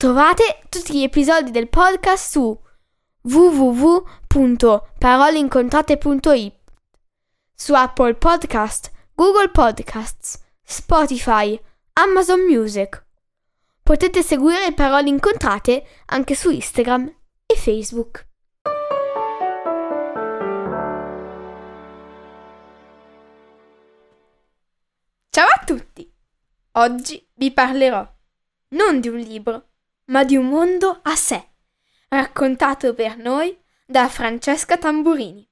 Trovate tutti gli episodi del podcast su www.paroleincontrate.it su Apple Podcast, Google Podcasts, Spotify, Amazon Music. Potete seguire Parole Incontrate anche su Instagram e Facebook. Ciao a tutti! Oggi vi parlerò non di un libro, ma di un mondo a sé, raccontato per noi da Francesca Tamburini.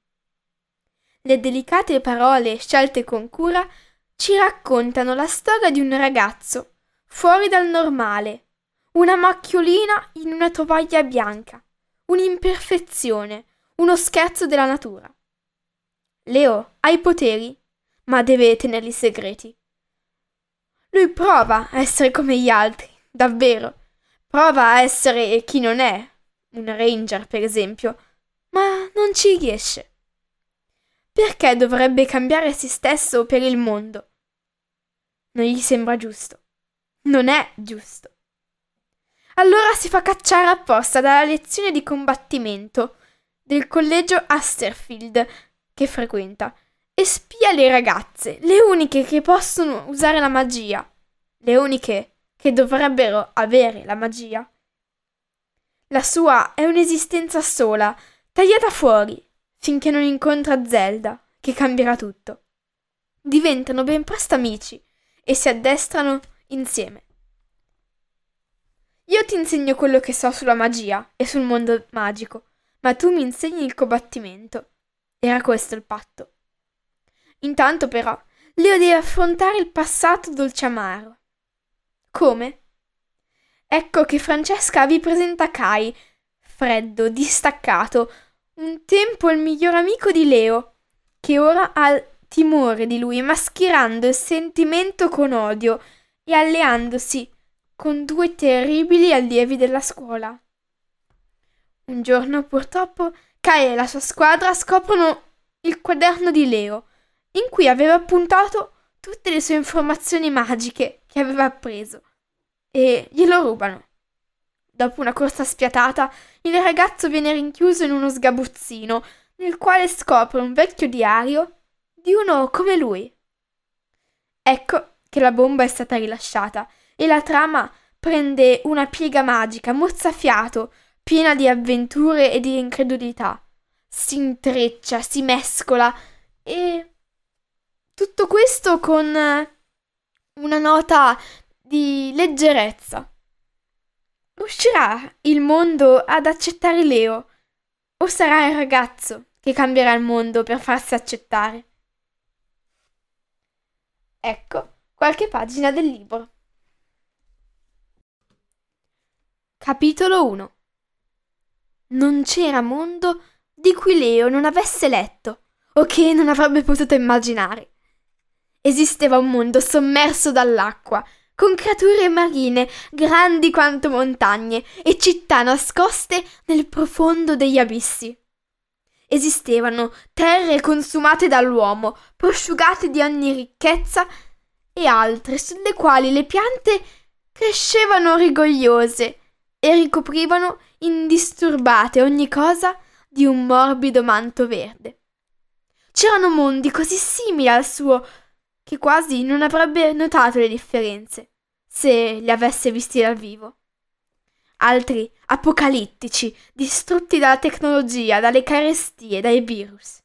Le delicate parole scelte con cura ci raccontano la storia di un ragazzo fuori dal normale, una macchiolina in una tovaglia bianca, un'imperfezione, uno scherzo della natura. Leo ha i poteri, ma deve tenerli segreti. Lui prova a essere come gli altri, davvero. Prova a essere chi non è, un ranger per esempio, ma non ci riesce. Perché dovrebbe cambiare se stesso per il mondo? Non gli sembra giusto. Non è giusto. Allora si fa cacciare apposta dalla lezione di combattimento del collegio Asterfield che frequenta e spia le ragazze, le uniche che possono usare la magia, le uniche che dovrebbero avere la magia. La sua è un'esistenza sola, tagliata fuori, finché non incontra Zelda, che cambierà tutto. Diventano ben presto amici e si addestrano insieme. Io ti insegno quello che so sulla magia e sul mondo magico, ma tu mi insegni il combattimento. Era questo il patto. Intanto però Leo deve affrontare il passato dolce amaro. Come? Ecco che Francesca vi presenta Kai, freddo, distaccato, un tempo il miglior amico di Leo, che ora ha timore di lui, mascherando il sentimento con odio e alleandosi con due terribili allievi della scuola. Un giorno, purtroppo, Kai e la sua squadra scoprono il quaderno di Leo, in cui aveva appuntato tutte le sue informazioni magiche che aveva appreso e glielo rubano. Dopo una corsa spiatata, il ragazzo viene rinchiuso in uno sgabuzzino, nel quale scopre un vecchio diario di uno come lui. Ecco che la bomba è stata rilasciata e la trama prende una piega magica, mozzafiato, piena di avventure e di incredulità. Si intreccia, si mescola e tutto questo con una nota di leggerezza. Riuscirà il mondo ad accettare Leo o sarà il ragazzo che cambierà il mondo per farsi accettare? Ecco qualche pagina del libro. Capitolo 1 Non c'era mondo di cui Leo non avesse letto o che non avrebbe potuto immaginare. Esisteva un mondo sommerso dall'acqua, con creature marine grandi quanto montagne e città nascoste nel profondo degli abissi. Esistevano terre consumate dall'uomo, prosciugate di ogni ricchezza, e altre sulle quali le piante crescevano rigogliose e ricoprivano indisturbate ogni cosa di un morbido manto verde. C'erano mondi così simili al suo che quasi non avrebbe notato le differenze se li avesse visti dal vivo. Altri apocalittici, distrutti dalla tecnologia, dalle carestie, dai virus.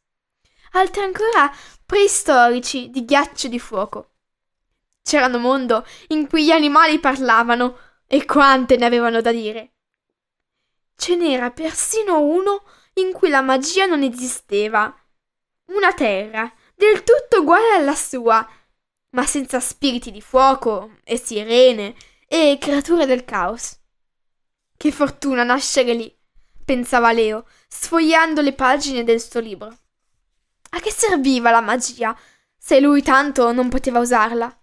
Altri ancora preistorici di ghiaccio e di fuoco. C'erano mondo in cui gli animali parlavano e quante ne avevano da dire. Ce n'era persino uno in cui la magia non esisteva. Una terra del tutto uguale alla sua, ma senza spiriti di fuoco e sirene e creature del caos. Che fortuna nascere lì, pensava Leo, sfogliando le pagine del suo libro. A che serviva la magia, se lui tanto non poteva usarla?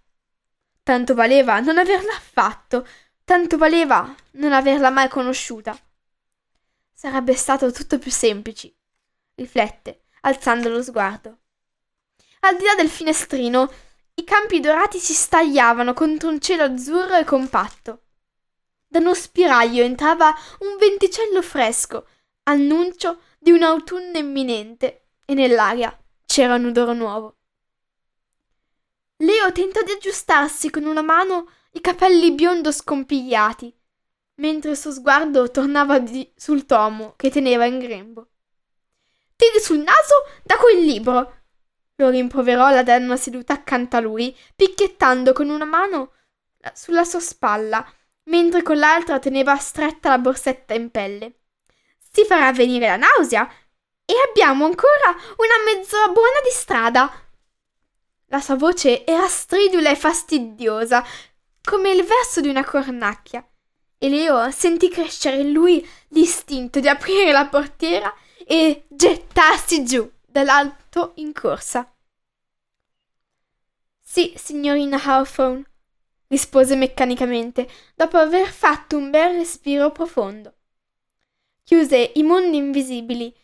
Tanto valeva non averla fatto, tanto valeva non averla mai conosciuta. Sarebbe stato tutto più semplice, riflette, alzando lo sguardo. Al di là del finestrino, i campi dorati si stagliavano contro un cielo azzurro e compatto. Da uno spiraglio entrava un venticello fresco, annuncio di un autunno imminente, e nell'aria c'era un odore nuovo. Leo tentò di aggiustarsi con una mano i capelli biondo scompigliati, mentre il suo sguardo tornava di, sul tomo che teneva in grembo. Tiri sul naso da quel libro! Lo rimproverò la donna seduta accanto a lui, picchiettando con una mano sulla sua spalla, mentre con l'altra teneva stretta la borsetta in pelle. Si farà venire la nausea e abbiamo ancora una mezz'ora buona di strada. La sua voce era stridula e fastidiosa, come il verso di una cornacchia, e Leo sentì crescere in lui l'istinto di aprire la portiera e gettarsi giù dall'alto in corsa. Sì, signorina Hawthorne, rispose meccanicamente, dopo aver fatto un bel respiro profondo. Chiuse i mondi invisibili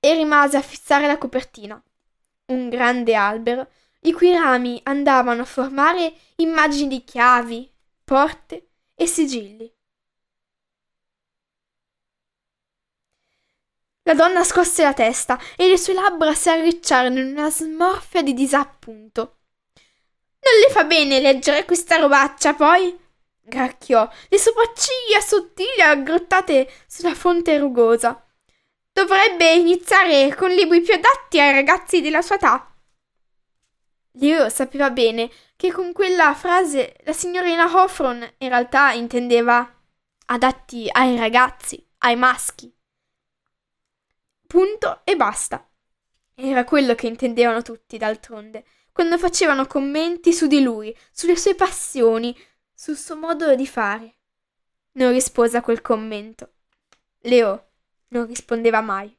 e rimase a fissare la copertina. Un grande albero, i cui rami andavano a formare immagini di chiavi, porte e sigilli. La donna scosse la testa e le sue labbra si arricciarono in una smorfia di disappunto. Non le fa bene leggere questa robaccia, poi? gracchiò, le sopracciglia sottili aggrottate sulla fronte rugosa. Dovrebbe iniziare con libri più adatti ai ragazzi della sua età. Leo sapeva bene che con quella frase la signorina Hawthorne in realtà intendeva adatti ai ragazzi, ai maschi. Punto e basta. Era quello che intendevano tutti, d'altronde, quando facevano commenti su di lui, sulle sue passioni, sul suo modo di fare. Non rispose a quel commento. Leo non rispondeva mai.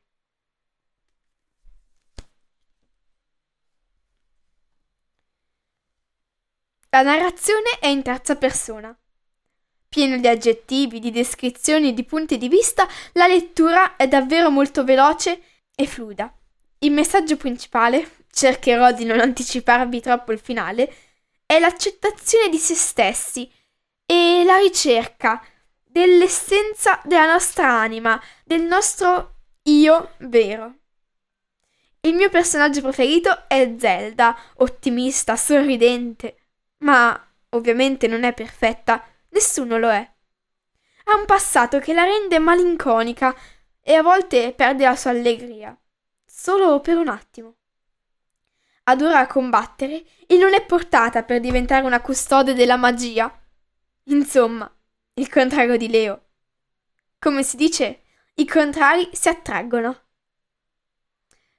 La narrazione è in terza persona. Pieno di aggettivi, di descrizioni e di punti di vista, la lettura è davvero molto veloce e fluida. Il messaggio principale, cercherò di non anticiparvi troppo il finale, è l'accettazione di se stessi e la ricerca dell'essenza della nostra anima, del nostro io vero. Il mio personaggio preferito è Zelda, ottimista, sorridente, ma ovviamente non è perfetta Nessuno lo è. Ha un passato che la rende malinconica e a volte perde la sua allegria, solo per un attimo. Adora combattere e non è portata per diventare una custode della magia. Insomma, il contrario di Leo. Come si dice, i contrari si attraggono.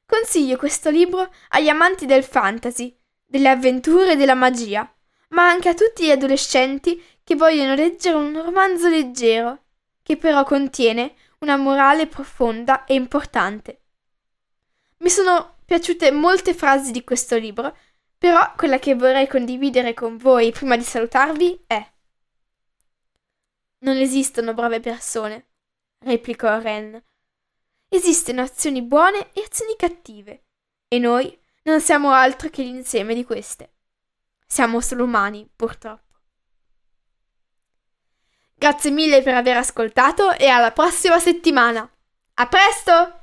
Consiglio questo libro agli amanti del fantasy, delle avventure e della magia, ma anche a tutti gli adolescenti che vogliono leggere un romanzo leggero, che però contiene una morale profonda e importante. Mi sono piaciute molte frasi di questo libro, però quella che vorrei condividere con voi prima di salutarvi è Non esistono brave persone, replicò Ren. Esistono azioni buone e azioni cattive, e noi non siamo altro che l'insieme di queste. Siamo solo umani, purtroppo. Grazie mille per aver ascoltato e alla prossima settimana. A presto!